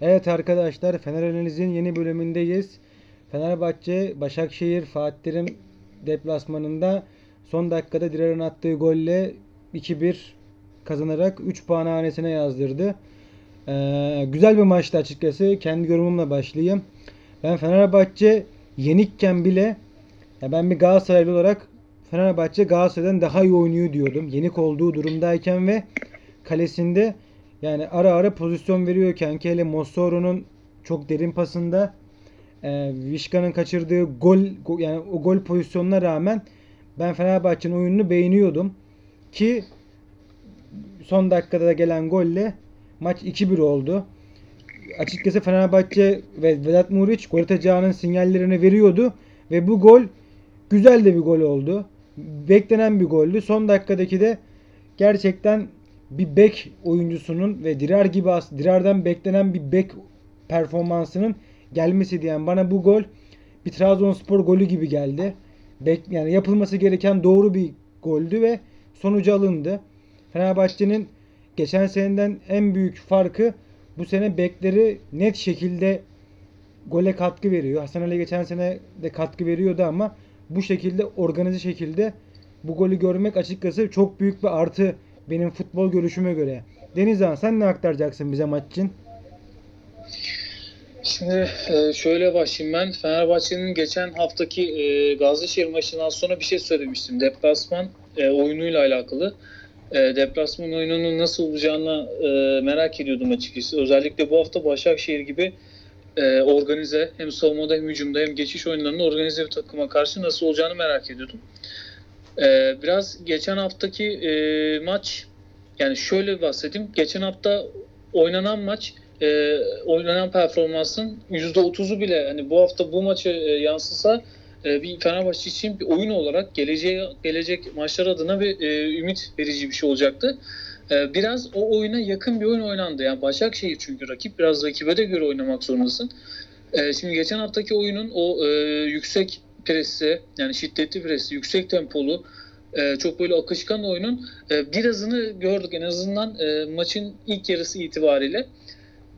Evet arkadaşlar Fener yeni bölümündeyiz. Fenerbahçe Başakşehir Fatih Terim deplasmanında son dakikada Dirar'ın attığı golle 2-1 kazanarak 3 puan hanesine yazdırdı. Ee, güzel bir maçtı açıkçası. Kendi yorumumla başlayayım. Ben Fenerbahçe yenikken bile ya ben bir Galatasaraylı olarak Fenerbahçe Galatasaray'dan daha iyi oynuyor diyordum. Yenik olduğu durumdayken ve kalesinde yani ara ara pozisyon veriyorken ki hele Mossoro'nun çok derin pasında e, Vişka'nın kaçırdığı gol go- yani o gol pozisyonuna rağmen ben Fenerbahçe'nin oyununu beğeniyordum. Ki son dakikada da gelen golle maç 2-1 oldu. Açıkçası Fenerbahçe ve Vedat Muriç gol atacağının sinyallerini veriyordu ve bu gol güzel de bir gol oldu. Beklenen bir goldü. Son dakikadaki de gerçekten bir bek oyuncusunun ve Dirar gibi Dirar'dan beklenen bir bek performansının gelmesi diyen bana bu gol bir Trabzonspor golü gibi geldi. Bek, yani yapılması gereken doğru bir goldü ve sonucu alındı. Fenerbahçe'nin geçen seneden en büyük farkı bu sene bekleri net şekilde gole katkı veriyor. Hasan Ali geçen sene de katkı veriyordu ama bu şekilde organize şekilde bu golü görmek açıkçası çok büyük bir artı benim futbol görüşüme göre. Denizhan sen ne aktaracaksın bize maç için? Şimdi e, şöyle başlayayım ben. Fenerbahçe'nin geçen haftaki e, Gazişehir maçından sonra bir şey söylemiştim. Deplasman e, oyunuyla alakalı. E, deplasman oyununun nasıl olacağını e, merak ediyordum açıkçası. Özellikle bu hafta Başakşehir gibi organize hem savunmada hem hücumda hem geçiş oyunlarında organize bir takıma karşı nasıl olacağını merak ediyordum. E, biraz geçen haftaki e, maç yani şöyle bahsedeyim. Geçen hafta oynanan maç e, oynanan performansın %30'u bile hani bu hafta bu maçı e, yansısa e, bir Fenerbahçe için bir oyun olarak geleceğe gelecek maçlar adına bir e, ümit verici bir şey olacaktı. E, biraz o oyuna yakın bir oyun oynandı. Yani Başakşehir çünkü rakip biraz rakibe de göre oynamak zorundasın. E, şimdi geçen haftaki oyunun o e, yüksek presi yani şiddetli presi, yüksek tempolu e, çok böyle akışkan oyunun e, birazını gördük en azından e, maçın ilk yarısı itibariyle.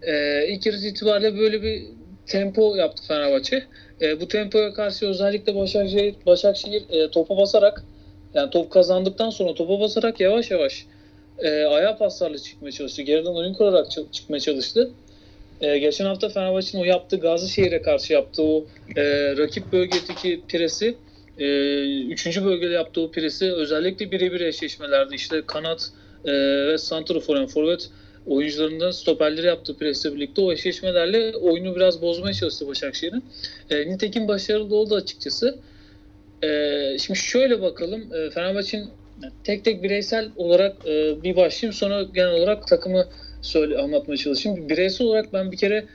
E, ilk yarısı itibariyle böyle bir tempo yaptı Fenerbahçe. Bu tempoya karşı özellikle Başakşehir, Başakşehir topa basarak yani top kazandıktan sonra topa basarak yavaş yavaş e, ayağa paslarla çıkmaya çalıştı. Geriden oyun kurarak çı- çıkmaya çalıştı. E, geçen hafta Fenerbahçe'nin o yaptığı Gazişehir'e karşı yaptığı o e, rakip bölgedeki presi e, üçüncü bölgede yaptığı o presi özellikle birebir eşleşmelerde işte kanat e, ve santrafor yani forvet oyuncularından stoperleri yaptığı presle birlikte o eşleşmelerle oyunu biraz bozmaya çalıştı Başakşehir'in. E, nitekim başarılı oldu açıkçası. E, şimdi şöyle bakalım. E, Fenerbahçe'nin tek tek bireysel olarak e, bir başlayayım sonra genel olarak takımı söyle anlatmaya çalışayım. Bireysel olarak ben bir kere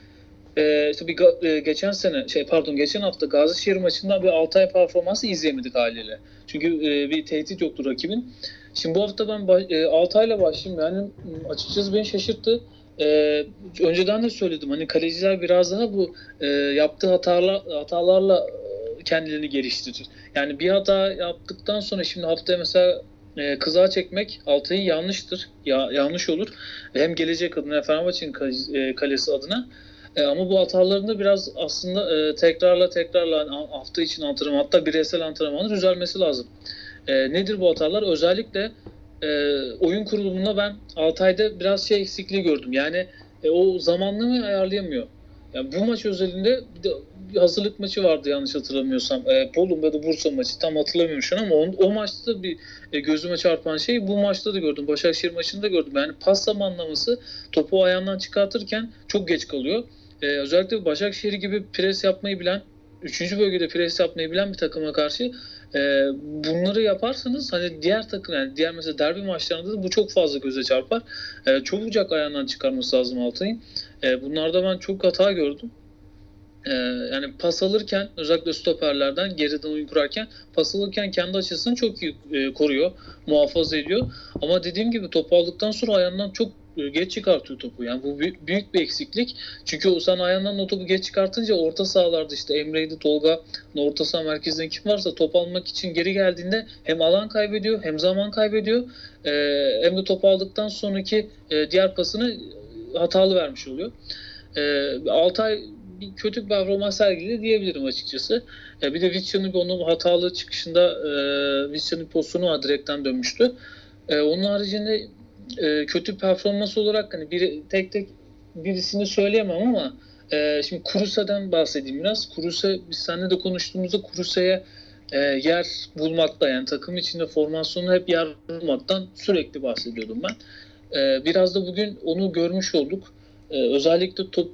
e, işte bir e, geçen sene şey pardon geçen hafta Gazişehir maçında bir Altay performansı izleyemedik haliyle. Çünkü e, bir tehdit yoktu rakibin. Şimdi bu hafta ben ba- e, Altay'la başlayayım. Yani açıkçası beni şaşırttı. E, önceden de söyledim hani kaleciler biraz daha bu e, yaptığı hatalar, hatalarla e, kendilerini geliştirir. Yani bir hata yaptıktan sonra şimdi haftaya mesela e, kızağa çekmek Altay'ı yanlıştır. Ya, yanlış olur. Hem gelecek adına Fenerbahçe'nin e, kalesi adına. E, ama bu hatalarını biraz aslında e, tekrarla tekrarla hani hafta için antrenman hatta bireysel antrenmanı düzelmesi lazım. E, nedir bu hatalar? Özellikle e, oyun kurulumunda ben Altay'da biraz şey eksikliği gördüm. Yani e, o zamanlamayı ayarlayamıyor. Yani bu maç özelinde bir hazırlık maçı vardı yanlış hatırlamıyorsam. E, Bolum ya da Bursa maçı tam hatırlamıyorum şu an ama on, o maçta bir e, gözüme çarpan şey bu maçta da gördüm. Başakşehir maçında gördüm. Yani pas zamanlaması topu ayağından çıkartırken çok geç kalıyor. E, özellikle Başakşehir gibi pres yapmayı bilen, 3. bölgede pres yapmayı bilen bir takıma karşı e, bunları yaparsanız hani diğer takım yani diğer mesela derbi maçlarında da bu çok fazla göze çarpar. E, çabucak ayağından çıkarması lazım Altay'ın. E, bunlarda ben çok hata gördüm. E, yani pas alırken özellikle stoperlerden geriden oyun kurarken pas alırken kendi açısını çok iyi e, koruyor, muhafaza ediyor. Ama dediğim gibi top aldıktan sonra ayağından çok e, geç çıkartıyor topu. Yani bu büyük, büyük bir eksiklik. Çünkü o sen ayağından o topu geç çıkartınca orta sahalarda işte Emre'ydi, Tolga, orta saha merkezinde kim varsa top almak için geri geldiğinde hem alan kaybediyor hem zaman kaybediyor. E, hem de top aldıktan sonraki e, diğer pasını hatalı vermiş oluyor. E, Altay bir kötü bir performans sergiledi diyebilirim açıkçası. E, bir de Vizcan'ın onun hatalı çıkışında e, Vizcan'ın pozisyonu direkten dönmüştü. E, onun haricinde e, kötü performans olarak hani biri tek tek birisini söyleyemem ama e, şimdi Kurusa'dan bahsedeyim biraz. Kurusa biz seninle de konuştuğumuzda Kurusa'ya e, yer bulmakta yani takım içinde formasyonu hep yer bulmaktan sürekli bahsediyordum ben. E, biraz da bugün onu görmüş olduk. E, özellikle top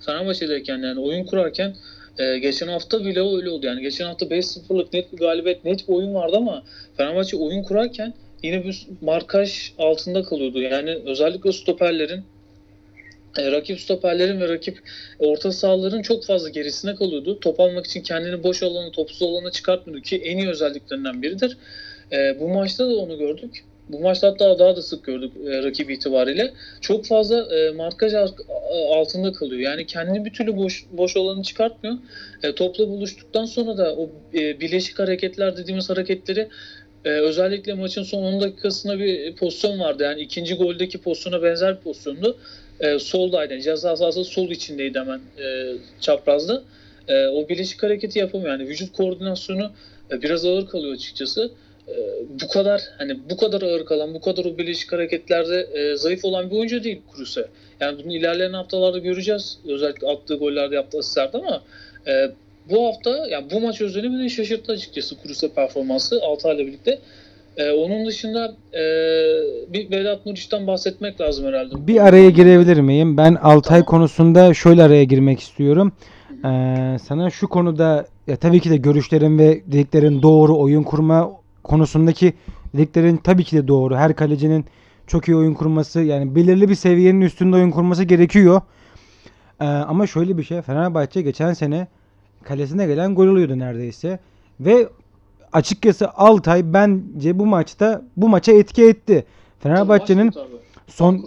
Fenerbahçe'deyken yani oyun kurarken e, geçen hafta bile öyle oldu. Yani geçen hafta 5-0'lık net bir galibiyet, net bir oyun vardı ama Fenerbahçe oyun kurarken yine bir markaj altında kalıyordu. Yani özellikle stoperlerin e, rakip stoperlerin ve rakip orta sahaların çok fazla gerisine kalıyordu. Top almak için kendini boş alanı, topsuz alanı çıkartmıyordu ki en iyi özelliklerinden biridir. E, bu maçta da onu gördük. Bu maçta hatta daha da sık gördük e, rakip itibariyle. Çok fazla e, markaj altında kalıyor. Yani kendini bir türlü boş, boş alanı çıkartmıyor. E, topla buluştuktan sonra da o e, bileşik hareketler dediğimiz hareketleri ee, özellikle maçın son 10 dakikasında bir pozisyon vardı. Yani ikinci goldeki pozisyona benzer bir pozisyondu. Ee, soldaydı. Yani ceza sahası sol içindeydi hemen e, çaprazda. E, o bileşik hareketi yapamıyor. Yani vücut koordinasyonu e, biraz ağır kalıyor açıkçası. E, bu kadar hani bu kadar ağır kalan, bu kadar o bileşik hareketlerde e, zayıf olan bir oyuncu değil Kruse. Yani bunu ilerleyen haftalarda göreceğiz. Özellikle attığı gollerde yaptığı asistlerde ama e, bu hafta yani bu maç özelinde beni şaşırttı açıkçası Kruse performansı Altay'la birlikte. Ee, onun dışında e, bir Vedat Muriç'ten bahsetmek lazım herhalde. Bir araya girebilir miyim? Ben Altay Tamam. konusunda şöyle araya girmek istiyorum. Ee, sana şu konuda ya tabii ki de görüşlerin ve dediklerin doğru oyun kurma konusundaki dediklerin tabii ki de doğru. Her kalecinin çok iyi oyun kurması yani belirli bir seviyenin üstünde oyun kurması gerekiyor. Ee, ama şöyle bir şey Fenerbahçe geçen sene kalesine gelen gol oluyordu neredeyse. Ve açıkçası Altay bence bu maçta bu maça etki etti. Fenerbahçe'nin son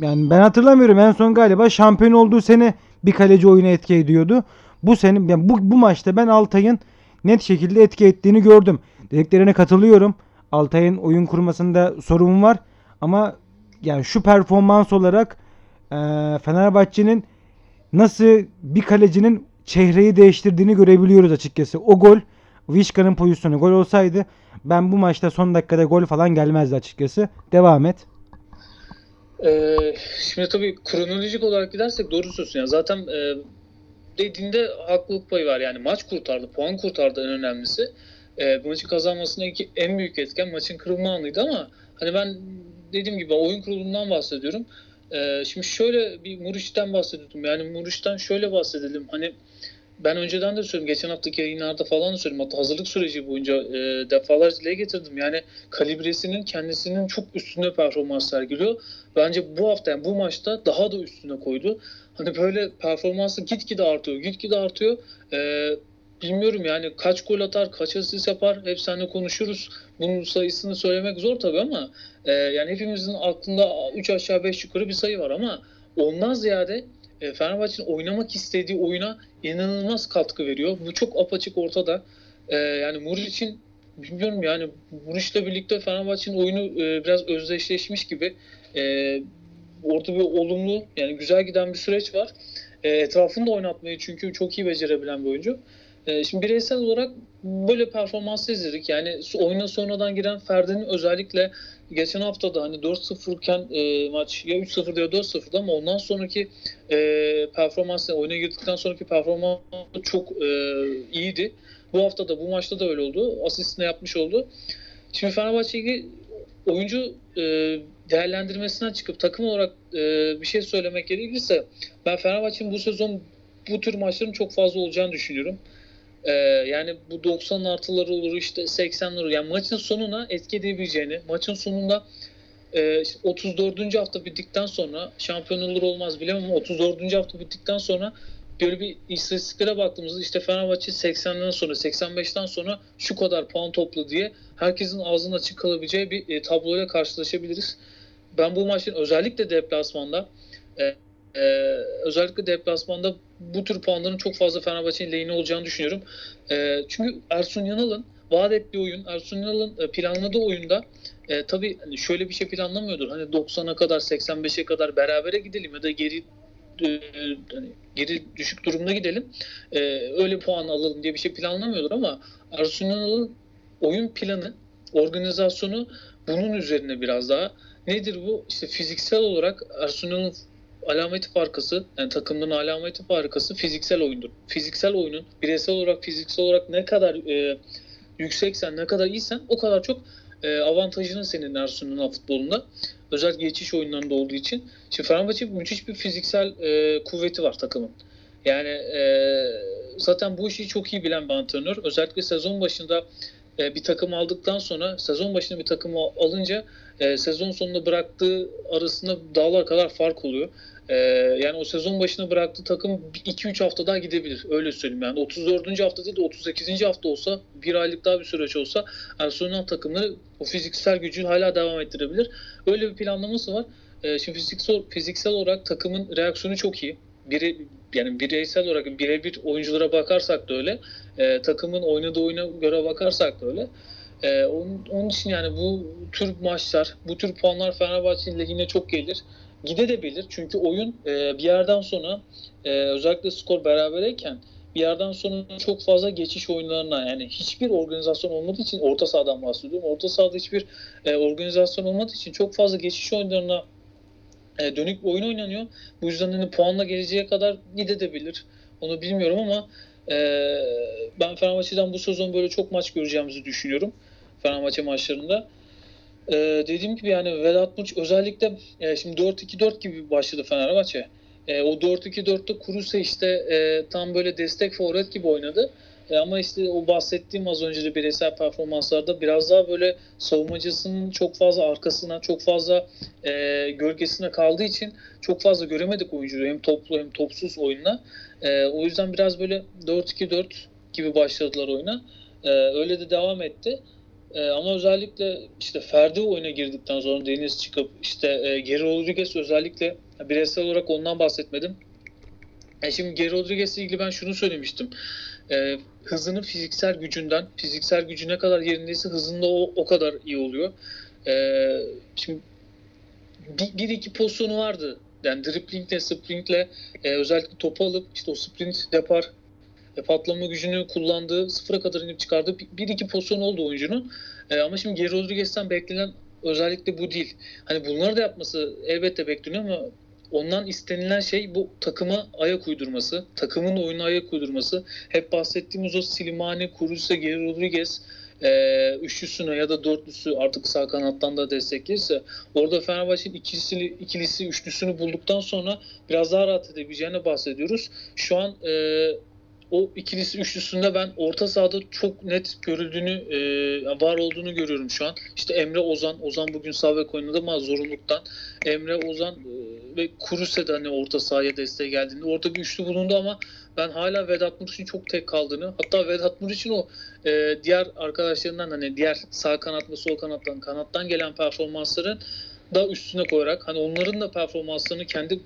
yani ben hatırlamıyorum en son galiba şampiyon olduğu sene bir kaleci oyuna etki ediyordu. Bu sene yani bu, bu maçta ben Altay'ın net şekilde etki ettiğini gördüm. Dediklerine katılıyorum. Altay'ın oyun kurmasında sorun var ama yani şu performans olarak eee, Fenerbahçe'nin nasıl bir kalecinin çehreyi değiştirdiğini görebiliyoruz açıkçası. O gol Vişka'nın pozisyonu gol olsaydı ben bu maçta son dakikada gol falan gelmezdi açıkçası. Devam et. Ee, şimdi tabii kronolojik olarak gidersek doğru söylüyorsun. Yani zaten e, dediğinde haklılık payı var. Yani maç kurtardı, puan kurtardı en önemlisi. E, bu maçı kazanmasındaki en büyük etken maçın kırılma anıydı ama hani ben dediğim gibi oyun kurulundan bahsediyorum. E, şimdi şöyle bir Muriç'ten bahsediyordum. Yani Muriç'ten şöyle bahsedelim. Hani ben önceden de söylüyorum. Geçen haftaki yayınlarda falan da söyledim. Hatta hazırlık süreci boyunca e, defalarca dile getirdim. Yani kalibresinin kendisinin çok üstünde performans sergiliyor. Bence bu hafta yani bu maçta daha da üstüne koydu. Hani böyle performansı gitgide artıyor, gitgide artıyor. Ee, bilmiyorum yani kaç gol atar, kaç asist yapar hep seninle konuşuruz. Bunun sayısını söylemek zor tabii ama e, yani hepimizin aklında 3 aşağı 5 yukarı bir sayı var ama ondan ziyade e, Fenerbahçe'nin oynamak istediği oyuna inanılmaz katkı veriyor. Bu çok apaçık ortada. E, yani Muriç'in bilmiyorum yani Muriç'le birlikte Fenerbahçe'nin oyunu e, biraz özdeşleşmiş gibi. E, orada bir olumlu yani güzel giden bir süreç var. E, etrafını da oynatmayı çünkü çok iyi becerebilen bir oyuncu. E, şimdi bireysel olarak böyle performans izledik. Yani oyuna sonradan giren Ferdi'nin özellikle geçen hafta da hani 4-0 iken e, maç ya 3-0 ya 4-0'da ama ondan sonraki e, performans oyuna girdikten sonraki performans çok e, iyiydi. Bu hafta da bu maçta da öyle oldu. Asistini yapmış oldu. Şimdi Fenerbahçe'yi oyuncu e, değerlendirmesinden çıkıp takım olarak e, bir şey söylemek gerekirse ben Fenerbahçe'nin bu sezon bu tür maçların çok fazla olacağını düşünüyorum. E, yani bu 90 artıları olur işte 80'ler olur. Yani maçın sonuna etki edebileceğini, maçın sonunda e, işte 34. hafta bittikten sonra şampiyon olur olmaz bilemem ama 34. hafta bittikten sonra böyle bir istatistiklere baktığımızda işte Fenerbahçe 80'den sonra 85'ten sonra şu kadar puan topladı diye herkesin ağzının açık kalabileceği bir e, tabloyla karşılaşabiliriz. Ben bu maçın özellikle deplasmanda e, e, özellikle deplasmanda bu tür puanların çok fazla Fenerbahçe'nin lehine olacağını düşünüyorum. E, çünkü Ersun Yanal'ın vaat ettiği oyun, Ersun Yanal'ın e, planladığı oyunda e, tabii hani şöyle bir şey planlamıyordur. Hani 90'a kadar 85'e kadar berabere gidelim ya da geri e, hani geri düşük durumda gidelim. E, öyle puan alalım diye bir şey planlamıyorlar ama Arsenal'ın oyun planı, organizasyonu bunun üzerine biraz daha. Nedir bu? İşte fiziksel olarak Arsenal'ın alameti farkası, yani takımların alameti farkası fiziksel oyundur. Fiziksel oyunun bireysel olarak, fiziksel olarak ne kadar e, yükseksen, ne kadar iyisen o kadar çok e, avantajının senin Arsenal'ın futbolunda. Özellikle geçiş oyunlarında olduğu için. Şimdi Fenerbahçe müthiş bir fiziksel e, kuvveti var takımın. Yani e, zaten bu işi çok iyi bilen bir antrenör. Özellikle sezon başında e, bir takım aldıktan sonra sezon başında bir takımı alınca e, sezon sonunda bıraktığı arasında dağlar kadar fark oluyor. E, yani o sezon başına bıraktığı takım 2-3 hafta daha gidebilir. Öyle söyleyeyim yani. 34. hafta değil de 38. hafta olsa bir aylık daha bir süreç olsa Arsenal takımları o fiziksel gücü hala devam ettirebilir. Öyle bir planlaması var. E, şimdi fiziksel, fiziksel olarak takımın reaksiyonu çok iyi. Biri, yani bireysel olarak birebir oyunculara bakarsak da öyle. E, takımın oynadığı oyuna göre bakarsak da öyle. E, onun, onun için yani bu tür maçlar, bu tür puanlar Fenerbahçe lehine çok gelir. Gidebilir çünkü oyun e, bir yerden sonra e, özellikle skor berabereyken bir yerden sonra çok fazla geçiş oyunlarına yani hiçbir organizasyon olmadığı için orta sahadan bahsediyorum. Orta sahada hiçbir e, organizasyon olmadığı için çok fazla geçiş oyunlarına e, dönük bir oyun oynanıyor. Bu yüzden hani puanla geleceğe kadar gidebilir. Onu bilmiyorum ama e, ben Fenerbahçe'den bu sezon böyle çok maç göreceğimizi düşünüyorum. Fenerbahçe maçlarında. E, dediğim gibi yani Vedat Muriç özellikle e, şimdi 4-2-4 gibi başladı Fenerbahçe. E, o 4-2-4'te Kuruse işte e, tam böyle destek forvet gibi oynadı. E, ama işte o bahsettiğim az önce de bireysel performanslarda biraz daha böyle savunmacısının çok fazla arkasına, çok fazla e, gölgesine kaldığı için çok fazla göremedik oyuncuyu hem toplu hem topsuz oyunla. E, o yüzden biraz böyle 4-2-4 gibi başladılar oyuna. E, öyle de devam etti. E, ama özellikle işte Ferdi oyuna girdikten sonra Deniz çıkıp işte e, Geri Rodriguez özellikle bireysel olarak ondan bahsetmedim. E, şimdi Geri Rodriguez'le ilgili ben şunu söylemiştim. E, hızının fiziksel gücünden, fiziksel gücü ne kadar yerindeyse hızında o, o kadar iyi oluyor. E, şimdi bir, bir iki pozisyonu vardı. Yani driplingle, sprintle e, özellikle topu alıp işte o sprint depar e, patlama gücünü kullandığı sıfıra kadar inip çıkardığı bir, iki pozisyon oldu oyuncunun. E, ama şimdi Geri Rodriguez'ten beklenen özellikle bu değil. Hani bunları da yapması elbette bekleniyor ama ondan istenilen şey bu takıma ayak uydurması, takımın oyuna ayak uydurması. Hep bahsettiğimiz o Slimani, Kuruse, Geri Rodriguez e, üçlüsüne ya da dörtlüsü artık sağ kanattan da desteklirse orada Fenerbahçe'nin ikilisi, ikilisi üçlüsünü bulduktan sonra biraz daha rahat edebileceğine bahsediyoruz. Şu an e, o ikilisi üçlüsünde ben orta sahada çok net görüldüğünü, e, var olduğunu görüyorum şu an. İşte Emre Ozan, Ozan bugün sağ bek oynadı ama zorunluluktan. Emre Ozan e, ve Kuruse de hani orta sahaya desteğe geldiğinde orada bir üçlü bulundu ama ben hala Vedat Muriç'in çok tek kaldığını hatta Vedat Muriç'in o e, diğer arkadaşlarından hani diğer sağ kanat ve sol kanattan kanattan gelen performansların da üstüne koyarak hani onların da performanslarını kendi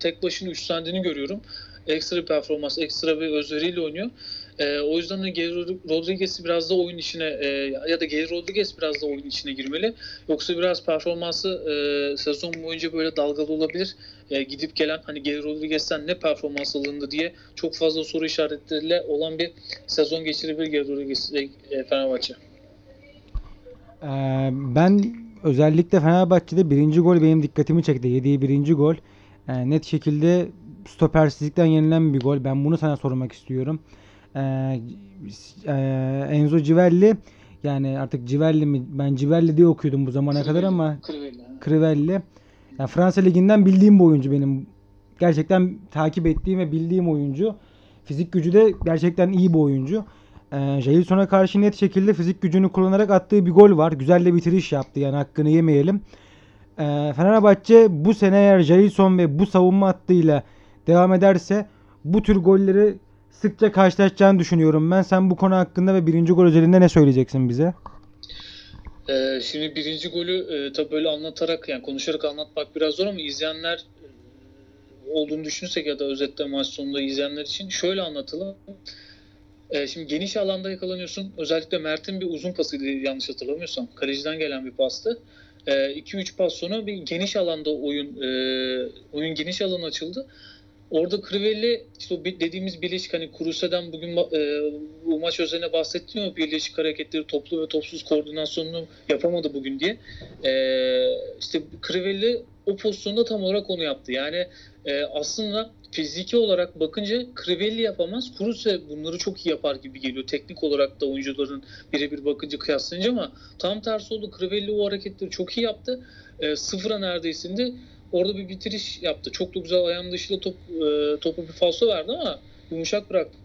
tek başına üstlendiğini görüyorum ekstra bir performans, ekstra bir özveriyle oynuyor. E, o yüzden de Geri Rodriguez'i biraz da oyun içine e, ya da Geri Rodriguez biraz da oyun içine girmeli. Yoksa biraz performansı e, sezon boyunca böyle dalgalı olabilir. E, gidip gelen hani Geri Rodriguez'ten ne performans alındı diye çok fazla soru işaretleriyle olan bir sezon geçirebilir Geri Rodriguez e, Fenerbahçe. Ee, ben özellikle Fenerbahçe'de birinci gol benim dikkatimi çekti. Yediği birinci gol. Ee, net şekilde stopersizlikten yenilen bir gol. Ben bunu sana sormak istiyorum. Ee, e, Enzo Civelli yani artık Civelli mi? Ben Civelli diye okuyordum bu zamana kadar ama Crivelli. Crivelli. Yani Fransa Ligi'nden bildiğim bir oyuncu benim. Gerçekten takip ettiğim ve bildiğim oyuncu. Fizik gücü de gerçekten iyi bir oyuncu. Ee, Jailson'a karşı net şekilde fizik gücünü kullanarak attığı bir gol var. Güzel de bitiriş yaptı yani hakkını yemeyelim. Ee, Fenerbahçe bu sene eğer Jailson ve bu savunma hattıyla devam ederse bu tür golleri sıkça karşılaşacağını düşünüyorum ben. Sen bu konu hakkında ve birinci gol özelinde ne söyleyeceksin bize? Ee, şimdi birinci golü e, tabii böyle anlatarak yani konuşarak anlatmak biraz zor ama izleyenler e, olduğunu düşünürsek ya da özetle maç sonunda izleyenler için şöyle anlatalım. E, şimdi geniş alanda yakalanıyorsun. Özellikle Mert'in bir uzun pasıydı yanlış hatırlamıyorsam. Kaleciden gelen bir pastı. 2-3 pas sonra bir geniş alanda oyun e, oyun geniş alan açıldı. Orada Crivelli işte o dediğimiz birleşik hani Kuruse'den bugün e, bu maç özeline bahsettim ya birleşik hareketleri toplu ve topsuz koordinasyonunu yapamadı bugün diye. E, işte Crivelli o pozisyonda tam olarak onu yaptı. Yani e, aslında fiziki olarak bakınca Crivelli yapamaz. Kuruse bunları çok iyi yapar gibi geliyor. Teknik olarak da oyuncuların birebir bakınca kıyaslayınca ama tam tersi oldu. Crivelli o hareketleri çok iyi yaptı. E, sıfıra neredeyse indi. Orada bir bitiriş yaptı. Çok da güzel ayağın dışıyla top, e, topu bir falso verdi ama yumuşak bıraktı.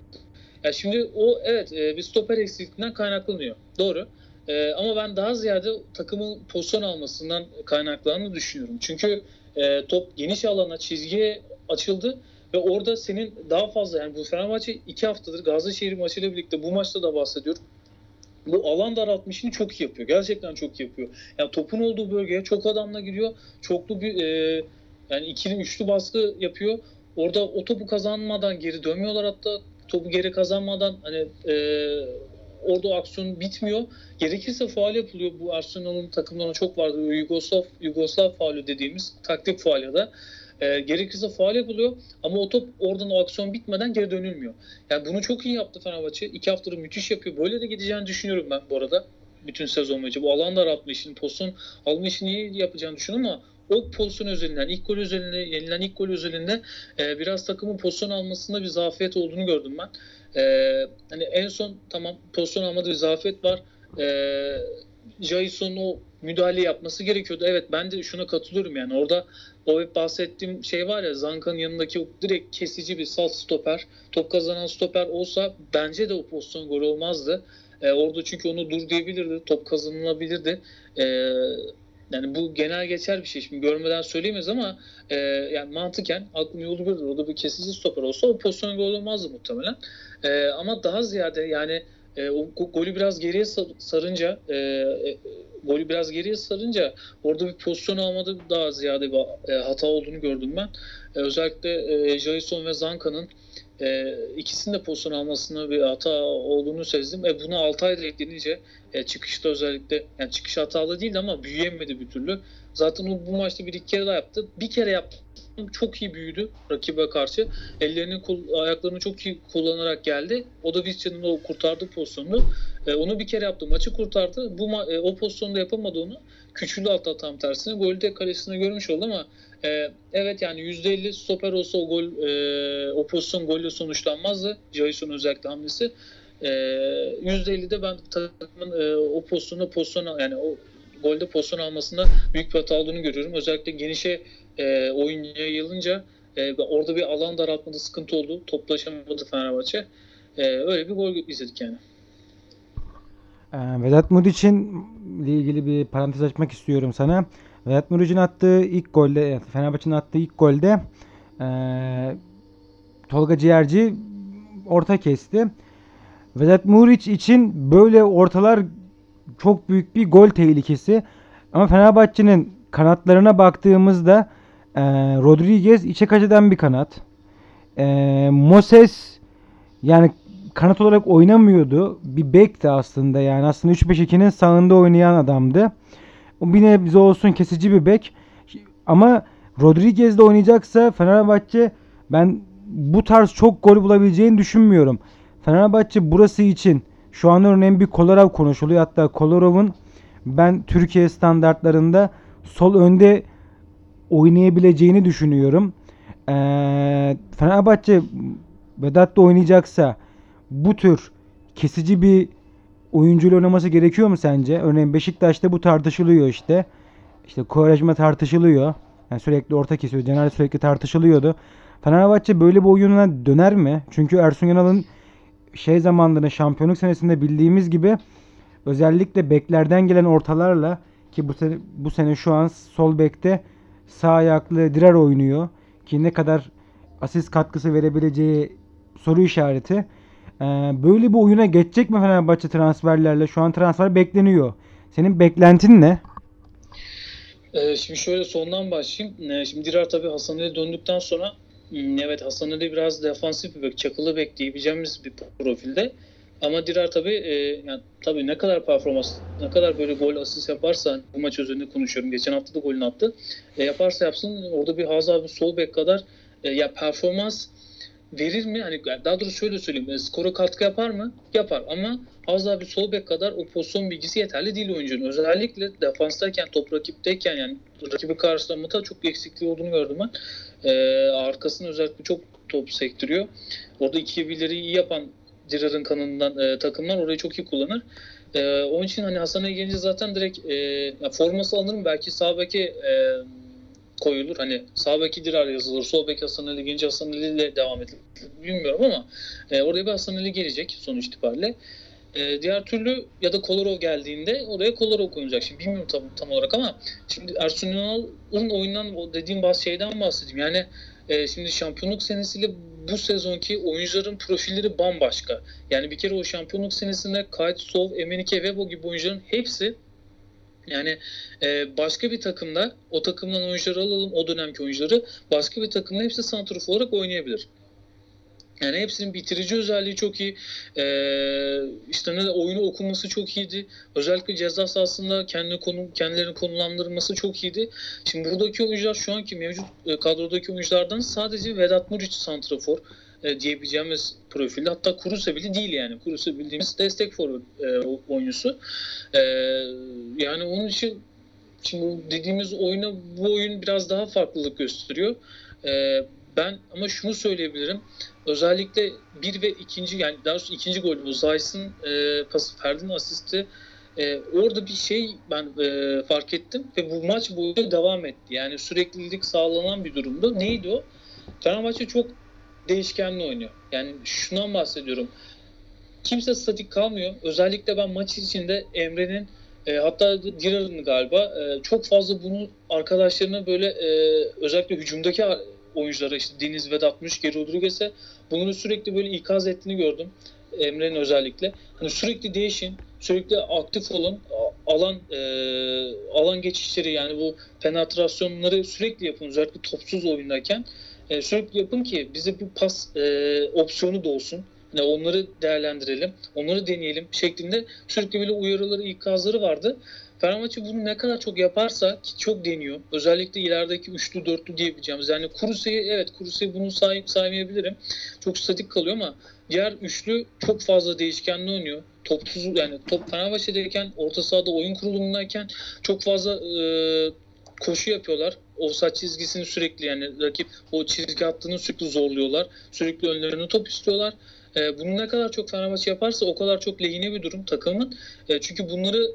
Ya şimdi o evet e, bir stoper eksikliğinden kaynaklanıyor. Doğru. E, ama ben daha ziyade takımın pozisyon almasından kaynaklandığını düşünüyorum. Çünkü e, top geniş alana, çizgiye açıldı ve orada senin daha fazla yani bu Fenerbahçe iki haftadır Gazişehir maçıyla birlikte bu maçta da bahsediyorum. Bu alan daraltma işini çok iyi yapıyor. Gerçekten çok iyi yapıyor. Yani topun olduğu bölgeye çok adamla giriyor. Çoklu bir e, yani ikili üçlü baskı yapıyor. Orada o topu kazanmadan geri dönmüyorlar hatta topu geri kazanmadan hani e, orada aksiyon bitmiyor. Gerekirse faal yapılıyor. Bu Arsenal'ın takımlarına çok vardı. Yugoslav, Yugoslav faulü dediğimiz taktik faul ya da. E, gerekirse faal yapılıyor ama o top oradan o aksiyon bitmeden geri dönülmüyor. Yani bunu çok iyi yaptı Fenerbahçe. İki haftadır müthiş yapıyor. Böyle de gideceğini düşünüyorum ben bu arada. Bütün sezon boyunca. Bu alan daraltma işini, pozisyon alma işini iyi yapacağını düşünüyorum ama o pozisyon özelinden, ilk gol özelinde, yenilen ilk gol özelinde e, biraz takımın pozisyon almasında bir zafiyet olduğunu gördüm ben. E, hani en son tamam pozisyon almada bir zafiyet var. E, Jason'un o müdahale yapması gerekiyordu. Evet ben de şuna katılıyorum yani. Orada o hep bahsettiğim şey var ya Zanka'nın yanındaki o direkt kesici bir salt stoper, top kazanan stoper olsa bence de o pozisyon gol olmazdı. E, orada çünkü onu dur diyebilirdi, top kazanılabilirdi. E, yani bu genel geçer bir şey. Şimdi görmeden söyleyemeyiz ama e, yani mantıken aklım yolu bilir. O da bir kesici stoper olsa o pozisyon gol olmazdı muhtemelen. E, ama daha ziyade yani e, o go- golü biraz geriye sar- sarınca e, e, golü biraz geriye sarınca orada bir pozisyon almada daha ziyade bir e, hata olduğunu gördüm ben. E, özellikle e, Jason ve Zanka'nın e, ikisinin de pozisyon almasına bir hata olduğunu sezdim. E, buna 6 ayda eklenince e, çıkışta özellikle yani çıkış hatalı değildi ama büyüyemedi bir türlü. Zaten o bu maçta bir iki kere daha yaptı. Bir kere yaptı. Çok iyi büyüdü rakibe karşı. Ellerini, ayaklarını çok iyi kullanarak geldi. O da Vizcan'ın o kurtardığı pozisyonu. E, onu bir kere yaptı. Maçı kurtardı. Bu ma- e, o pozisyonda yapamadı onu. Küçüldü hatta tam tersine. Golü de kalesinde görmüş oldu ama e, evet yani %50 stoper olsa o gol e, o pozisyon golle sonuçlanmazdı. Jason özellikle hamlesi. E, %50'de ben takımın e, o pozisyonda pozisyon al- yani o golde pozisyon almasında büyük bir hata olduğunu görüyorum. Özellikle genişe e, oyun yayılınca e, orada bir alan daraltmada sıkıntı oldu. Toplaşamadı Fenerbahçe. E, öyle bir gol izledik yani. Ee, Vedat Muriç'in ilgili bir parantez açmak istiyorum sana. Vedat Muriç'in attığı ilk golde, yani Fenerbahçe'nin attığı ilk golde ee, Tolga Ciğerci orta kesti. Vedat Muriç için böyle ortalar çok büyük bir gol tehlikesi. Ama Fenerbahçe'nin kanatlarına baktığımızda ee, Rodriguez içe kaç eden bir kanat. Ee, Moses yani kanat olarak oynamıyordu. Bir bekti aslında yani. Aslında 3-5-2'nin sağında oynayan adamdı. O bir nebze olsun kesici bir bek. Ama Rodriguez de oynayacaksa Fenerbahçe ben bu tarz çok gol bulabileceğini düşünmüyorum. Fenerbahçe burası için şu an örneğin bir Kolarov konuşuluyor. Hatta Kolarov'un ben Türkiye standartlarında sol önde oynayabileceğini düşünüyorum. Ee, Fenerbahçe Vedat da oynayacaksa bu tür kesici bir oyuncuyla oynaması gerekiyor mu sence? Örneğin Beşiktaş'ta bu tartışılıyor işte. İşte Kovarejma tartışılıyor. Yani sürekli orta kesiyor. Caner sürekli tartışılıyordu. Fenerbahçe böyle bir oyuna döner mi? Çünkü Ersun Yanal'ın şey zamanlarında şampiyonluk senesinde bildiğimiz gibi özellikle beklerden gelen ortalarla ki bu sene, bu sene şu an sol bekte sağ ayaklı Direr oynuyor ki ne kadar asist katkısı verebileceği soru işareti. Ee, böyle bir oyuna geçecek mi Fenerbahçe transferlerle? Şu an transfer bekleniyor. Senin beklentin ne? Ee, şimdi şöyle sondan başlayayım. Ee, şimdi Dirar tabii Hasan döndükten sonra evet Hasan Ali biraz defansif bir bek, çakılı bek diyebileceğimiz bir profilde. Ama Dirar tabii e, yani tabii ne kadar performans, ne kadar böyle gol asist yaparsa bu maç üzerinde konuşuyorum. Geçen hafta da golünü attı. E, yaparsa yapsın orada bir Hazard bir sol bek kadar e, ya performans verir mi? Hani daha doğrusu şöyle söyleyeyim. E, skora katkı yapar mı? Yapar ama Hazard bir sol bek kadar o pozisyon bilgisi yeterli değil oyuncunun. Özellikle defanstayken, top rakipteyken yani rakibi karşılamada çok eksikliği olduğunu gördüm ben. E, arkasını özellikle çok top sektiriyor. Orada iki birleri iyi yapan Dirar'ın kanından e, takımlar orayı çok iyi kullanır. E, onun için hani Hasan Ali gelince zaten direkt e, forması alınır mı? Belki sağ beke e, koyulur. Hani sağ beki Dirar yazılır. Sol bek Hasan Ali gelince Hasan Ali ile devam edilir. Bilmiyorum ama e, oraya bir Hasan Ali gelecek sonuç itibariyle. E, diğer türlü ya da Kolarov geldiğinde oraya Kolarov koyulacak. Şimdi bilmiyorum tam, tam olarak ama şimdi Ersun Yanal'ın oyundan dediğim bazı şeyden bahsedeyim. Yani e, şimdi şampiyonluk senesiyle bu sezonki oyuncuların profilleri bambaşka. Yani bir kere o şampiyonluk senesinde Kayt, Sov, Emenike, Vebo gibi oyuncuların hepsi yani e, başka bir takımda o takımdan oyuncuları alalım o dönemki oyuncuları başka bir takımda hepsi santrafor olarak oynayabilir. Yani hepsinin bitirici özelliği çok iyi. Ee, işte ne oyunu okuması çok iyiydi. Özellikle ceza sahasında kendi konu, kendilerini konumlandırması çok iyiydi. Şimdi buradaki oyuncular şu anki mevcut e, kadrodaki oyunculardan sadece Vedat Muriç santrafor e, diyebileceğimiz profilde. Hatta Kuruse bile değil yani. Kuruse bildiğimiz destek forvet e, oyuncusu. E, yani onun için şimdi dediğimiz oyuna bu oyun biraz daha farklılık gösteriyor. E, ben ama şunu söyleyebilirim. Özellikle bir ve ikinci yani daha doğrusu ikinci golü bu Zayt'ın e, pası Ferdi'nin asisti e, orada bir şey ben e, fark ettim ve bu maç boyunca devam etti. Yani süreklilik sağlanan bir durumda. Neydi o? Fenerbahçe çok değişkenli oynuyor. Yani şundan bahsediyorum. Kimse statik kalmıyor. Özellikle ben maç içinde Emre'nin e, hatta Dirar'ın galiba e, çok fazla bunu arkadaşlarına böyle e, özellikle hücumdaki oyunculara işte Deniz Vedat Müşke Rodriguez'e bunları sürekli böyle ikaz ettiğini gördüm. Emre'nin özellikle. Hani sürekli değişin, sürekli aktif olun. Alan e, alan geçişleri yani bu penetrasyonları sürekli yapın özellikle topsuz oyundayken. E, sürekli yapın ki bize bir pas e, opsiyonu da olsun. Yani onları değerlendirelim, onları deneyelim şeklinde sürekli böyle uyarıları, ikazları vardı. Fenerbahçe bunu ne kadar çok yaparsa ki çok deniyor. Özellikle ilerideki üçlü dörtlü diyebileceğimiz. Yani Kuruse'yi evet Kuruse'yi bunu say saymayabilirim. Çok statik kalıyor ama diğer üçlü çok fazla değişkenli oynuyor. Topsuz yani top Fenerbahçe'deyken orta sahada oyun kurulumundayken çok fazla e, koşu yapıyorlar. Offside çizgisini sürekli yani rakip o çizgi hattını sürekli zorluyorlar. Sürekli önlerine top istiyorlar. E, bunu ne kadar çok Fenerbahçe yaparsa o kadar çok lehine bir durum takımın. E, çünkü bunları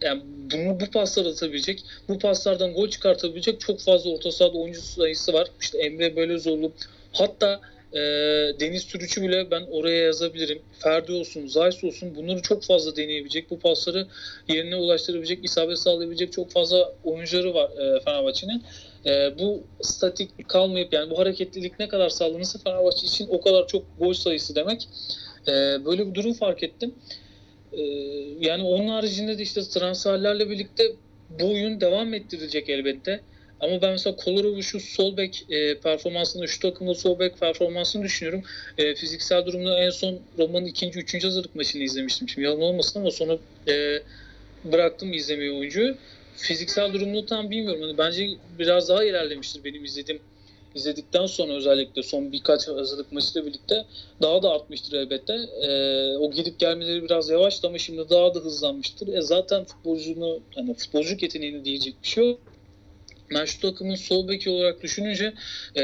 yani bunu bu paslar atabilecek, bu paslardan gol çıkartabilecek çok fazla orta sahada oyuncu sayısı var. İşte Emre Belözoğlu, hatta e, Deniz Türüç'ü bile ben oraya yazabilirim. Ferdi olsun, Zayt olsun bunları çok fazla deneyebilecek, bu pasları yerine ulaştırabilecek, isabet sağlayabilecek çok fazla oyuncuları var e, Fenerbahçe'nin. E, bu statik kalmayıp yani bu hareketlilik ne kadar sağlanırsa Fenerbahçe için o kadar çok gol sayısı demek. E, böyle bir durum fark ettim. Ee, yani onun haricinde de işte transferlerle birlikte bu oyun devam ettirilecek elbette. Ama ben mesela Kolarov'u şu sol bek e, performansını, şu takımda sol bek performansını düşünüyorum. E, fiziksel durumda en son Roma'nın ikinci, üçüncü hazırlık maçını izlemiştim. Şimdi yalan olmasın ama sonra e, bıraktım izlemeyi oyuncuyu. Fiziksel durumunu tam bilmiyorum. Hani bence biraz daha ilerlemiştir benim izlediğim izledikten sonra özellikle son birkaç hazırlık maçıyla birlikte daha da artmıştır elbette. E, o gidip gelmeleri biraz yavaştı ama şimdi daha da hızlanmıştır. E, zaten futbolcunu hani futbolcu yeteneğini diyecek bir şey yok. Şu takımın sol beki olarak düşününce e,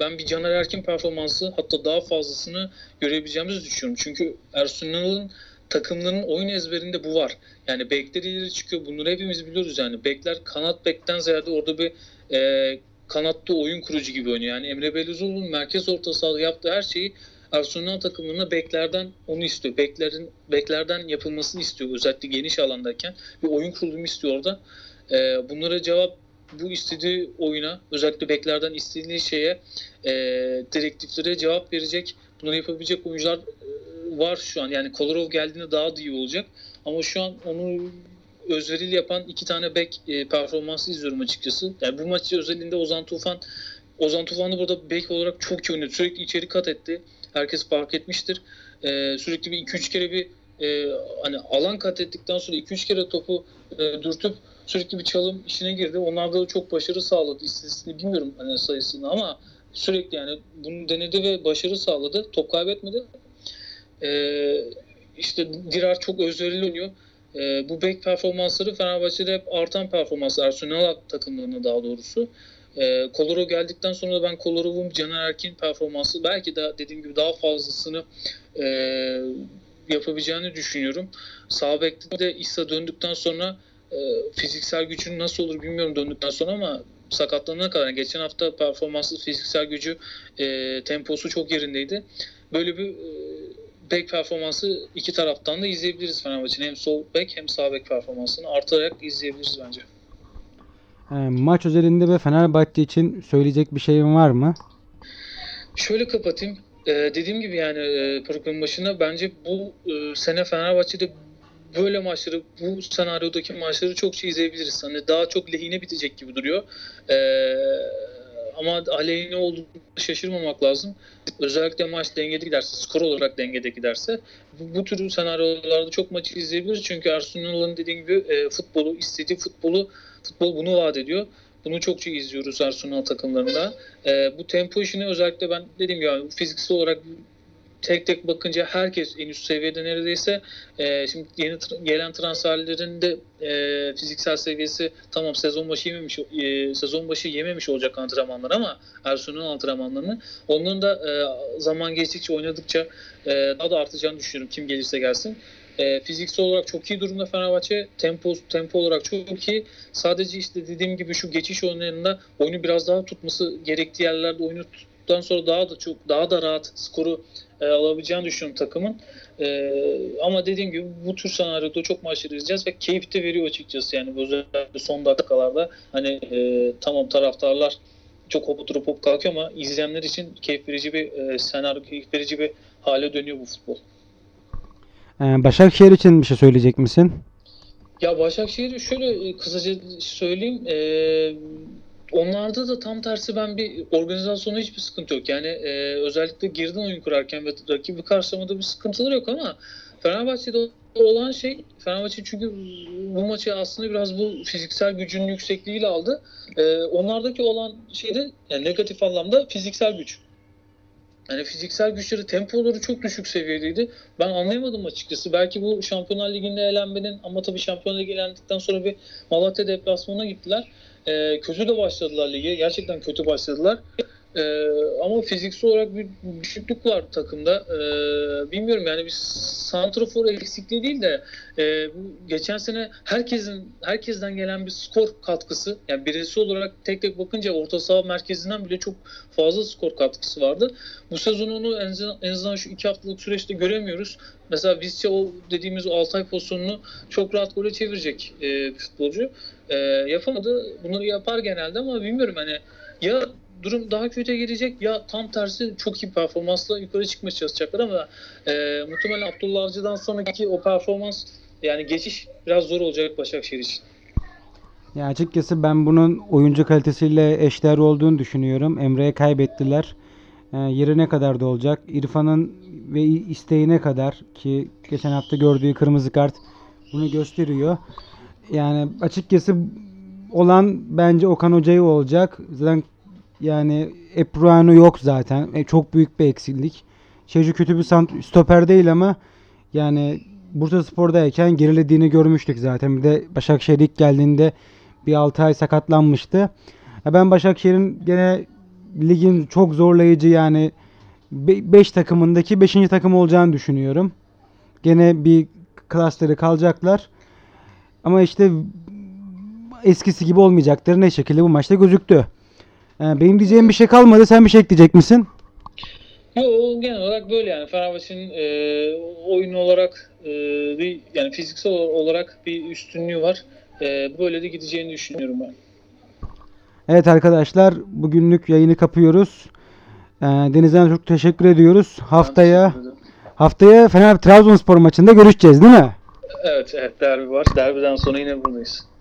ben bir Caner Erkin performansı hatta daha fazlasını görebileceğimizi düşünüyorum. Çünkü Ersun takımlarının oyun ezberinde bu var. Yani bekler ileri çıkıyor. Bunları hepimiz biliyoruz yani. Bekler kanat bekten ziyade orada bir e, kanatta oyun kurucu gibi oynuyor. Yani Emre Belözoğlu'nun merkez orta sahada yaptığı her şeyi Arsenal takımlarına beklerden onu istiyor. Beklerin beklerden yapılmasını istiyor. Özellikle geniş alandayken bir oyun kurulumu istiyor orada. Ee, bunlara cevap bu istediği oyuna özellikle beklerden istediği şeye e, direktiflere cevap verecek bunları yapabilecek oyuncular e, var şu an. Yani Kolarov geldiğinde daha da iyi olacak. Ama şu an onu özverili yapan iki tane bek e, performansı izliyorum açıkçası. Yani bu maçı özelinde Ozan Tufan Ozan Tufan da burada bek olarak çok iyi oynadı. Sürekli içeri kat etti. Herkes fark etmiştir. e, sürekli bir 2-3 kere bir e, hani alan kat ettikten sonra 2-3 kere topu e, dürtüp sürekli bir çalım işine girdi. Onlarda da çok başarı sağladı. İstatistiğini bilmiyorum hani sayısını ama sürekli yani bunu denedi ve başarı sağladı. Top kaybetmedi. Ee, işte Dirar çok özverili oynuyor. Ee, bu bek performansları Fenerbahçe'de hep artan performanslar. Arsenal takımlarına daha doğrusu. Ee, Koloro geldikten sonra da ben Kolorov'un Caner Erkin performansı belki de dediğim gibi daha fazlasını e, yapabileceğini düşünüyorum. Sağ bekte de İsa döndükten sonra e, fiziksel gücün nasıl olur bilmiyorum döndükten sonra ama sakatlanana kadar yani geçen hafta performanslı fiziksel gücü e, temposu çok yerindeydi. Böyle bir e, bek performansı iki taraftan da izleyebiliriz Fenerbahçe'nin. Hem sol bek hem sağ bek performansını artarak izleyebiliriz bence. Ee, maç özelinde ve Fenerbahçe için söyleyecek bir şeyin var mı? Şöyle kapatayım. Ee, dediğim gibi yani e, programın başında bence bu e, sene Fenerbahçe'de böyle maçları, bu senaryodaki maçları çokça izleyebiliriz. Hani daha çok lehine bitecek gibi duruyor. Ee, ama aleyhine olduğunda şaşırmamak lazım. Özellikle maç dengede giderse, skor olarak dengede giderse bu, bu tür senaryolarda çok maçı izleyebiliriz. Çünkü Arsenal'ın dediğim gibi e, futbolu, istediği futbolu, futbol bunu vaat ediyor. Bunu çokça izliyoruz Arsenal takımlarında. E, bu tempo işini özellikle ben dediğim gibi fiziksel olarak tek tek bakınca herkes en üst seviyede neredeyse. E, şimdi yeni gelen transferlerin de e, fiziksel seviyesi tamam sezon başı yememiş e, sezon başı yememiş olacak antrenmanlar ama Arsenal antrenmanlarını onların da e, zaman geçtikçe oynadıkça e, daha da artacağını düşünüyorum kim gelirse gelsin. E, fiziksel olarak çok iyi durumda Fenerbahçe. Tempo tempo olarak çok iyi. Sadece işte dediğim gibi şu geçiş oyunlarında oyunu biraz daha tutması gerektiği yerlerde oyunu tuttuktan sonra daha da çok daha da rahat skoru e, alabileceğini düşünüyorum takımın. E, ama dediğim gibi bu tür senaryoda çok maçları izleyeceğiz ve keyif de veriyor açıkçası yani özellikle son dakikalarda hani e, tamam taraftarlar çok hop oturup hop kalkıyor ama izleyenler için keyif verici bir e, senaryo, keyif verici bir hale dönüyor bu futbol. Ee, Başakşehir için bir şey söyleyecek misin? Ya Başakşehir'i şöyle e, kısaca söyleyeyim. E, onlarda da tam tersi ben bir organizasyonda hiçbir sıkıntı yok. Yani e, özellikle geriden oyun kurarken ve rakibi karşılamada bir sıkıntıları yok ama Fenerbahçe'de olan şey Fenerbahçe çünkü bu maçı aslında biraz bu fiziksel gücün yüksekliğiyle aldı. E, onlardaki olan şey de yani negatif anlamda fiziksel güç. Yani fiziksel güçleri, tempoları çok düşük seviyedeydi. Ben anlayamadım açıkçası. Belki bu Şampiyonlar Ligi'nde elenmenin ama tabii Şampiyonlar Ligi elendikten sonra bir Malatya deplasmanına gittiler. Ee, kötü de başladılar lige. Gerçekten kötü başladılar. Ee, ama fiziksel olarak bir düşüklük var takımda. Ee, bilmiyorum yani bir santrafor eksikliği değil de e, bu geçen sene herkesin herkesten gelen bir skor katkısı yani bireysel olarak tek tek bakınca orta saha merkezinden bile çok fazla skor katkısı vardı. Bu sezon onu en en azından şu iki haftalık süreçte göremiyoruz. Mesela Visca o dediğimiz o Altay pozisyonunu çok rahat gole çevirecek e, bir futbolcu. E, yapamadı. Bunları yapar genelde ama bilmiyorum hani ya durum daha kötüye gelecek ya tam tersi çok iyi performansla yukarı çıkmaya çalışacaklar ama e, muhtemelen Abdullah Avcı'dan sonraki o performans yani geçiş biraz zor olacak Başakşehir için. Ya açıkçası ben bunun oyuncu kalitesiyle eşdeğer olduğunu düşünüyorum. Emre'ye kaybettiler. Ee, yeri ne kadar da olacak? İrfan'ın ve isteğine kadar ki geçen hafta gördüğü kırmızı kart bunu gösteriyor. Yani açıkçası olan bence Okan Hoca'yı olacak. Zaten yani Epruano yok zaten. E, çok büyük bir eksiklik. Şeju kötü bir sant- stoper değil ama yani Bursa Spor'dayken gerilediğini görmüştük zaten. Bir de Başakşehir ilk geldiğinde bir 6 ay sakatlanmıştı. Ya ben Başakşehir'in gene ligin çok zorlayıcı yani 5 takımındaki 5. takım olacağını düşünüyorum. Gene bir klasları kalacaklar. Ama işte eskisi gibi olmayacakları ne şekilde bu maçta gözüktü. Yani benim diyeceğim bir şey kalmadı. Sen bir şey ekleyecek misin? Yo, genel olarak böyle yani Fenerbahçe'nin e, oyun olarak e, bir yani fiziksel olarak bir üstünlüğü var. E, böyle de gideceğini düşünüyorum ben. Evet arkadaşlar bugünlük yayını kapıyoruz. Ee, Deniz'den çok teşekkür ediyoruz. Haftaya teşekkür haftaya Fener Trabzonspor maçında görüşeceğiz değil mi? Evet, evet derbi var. Derbiden sonra yine buradayız.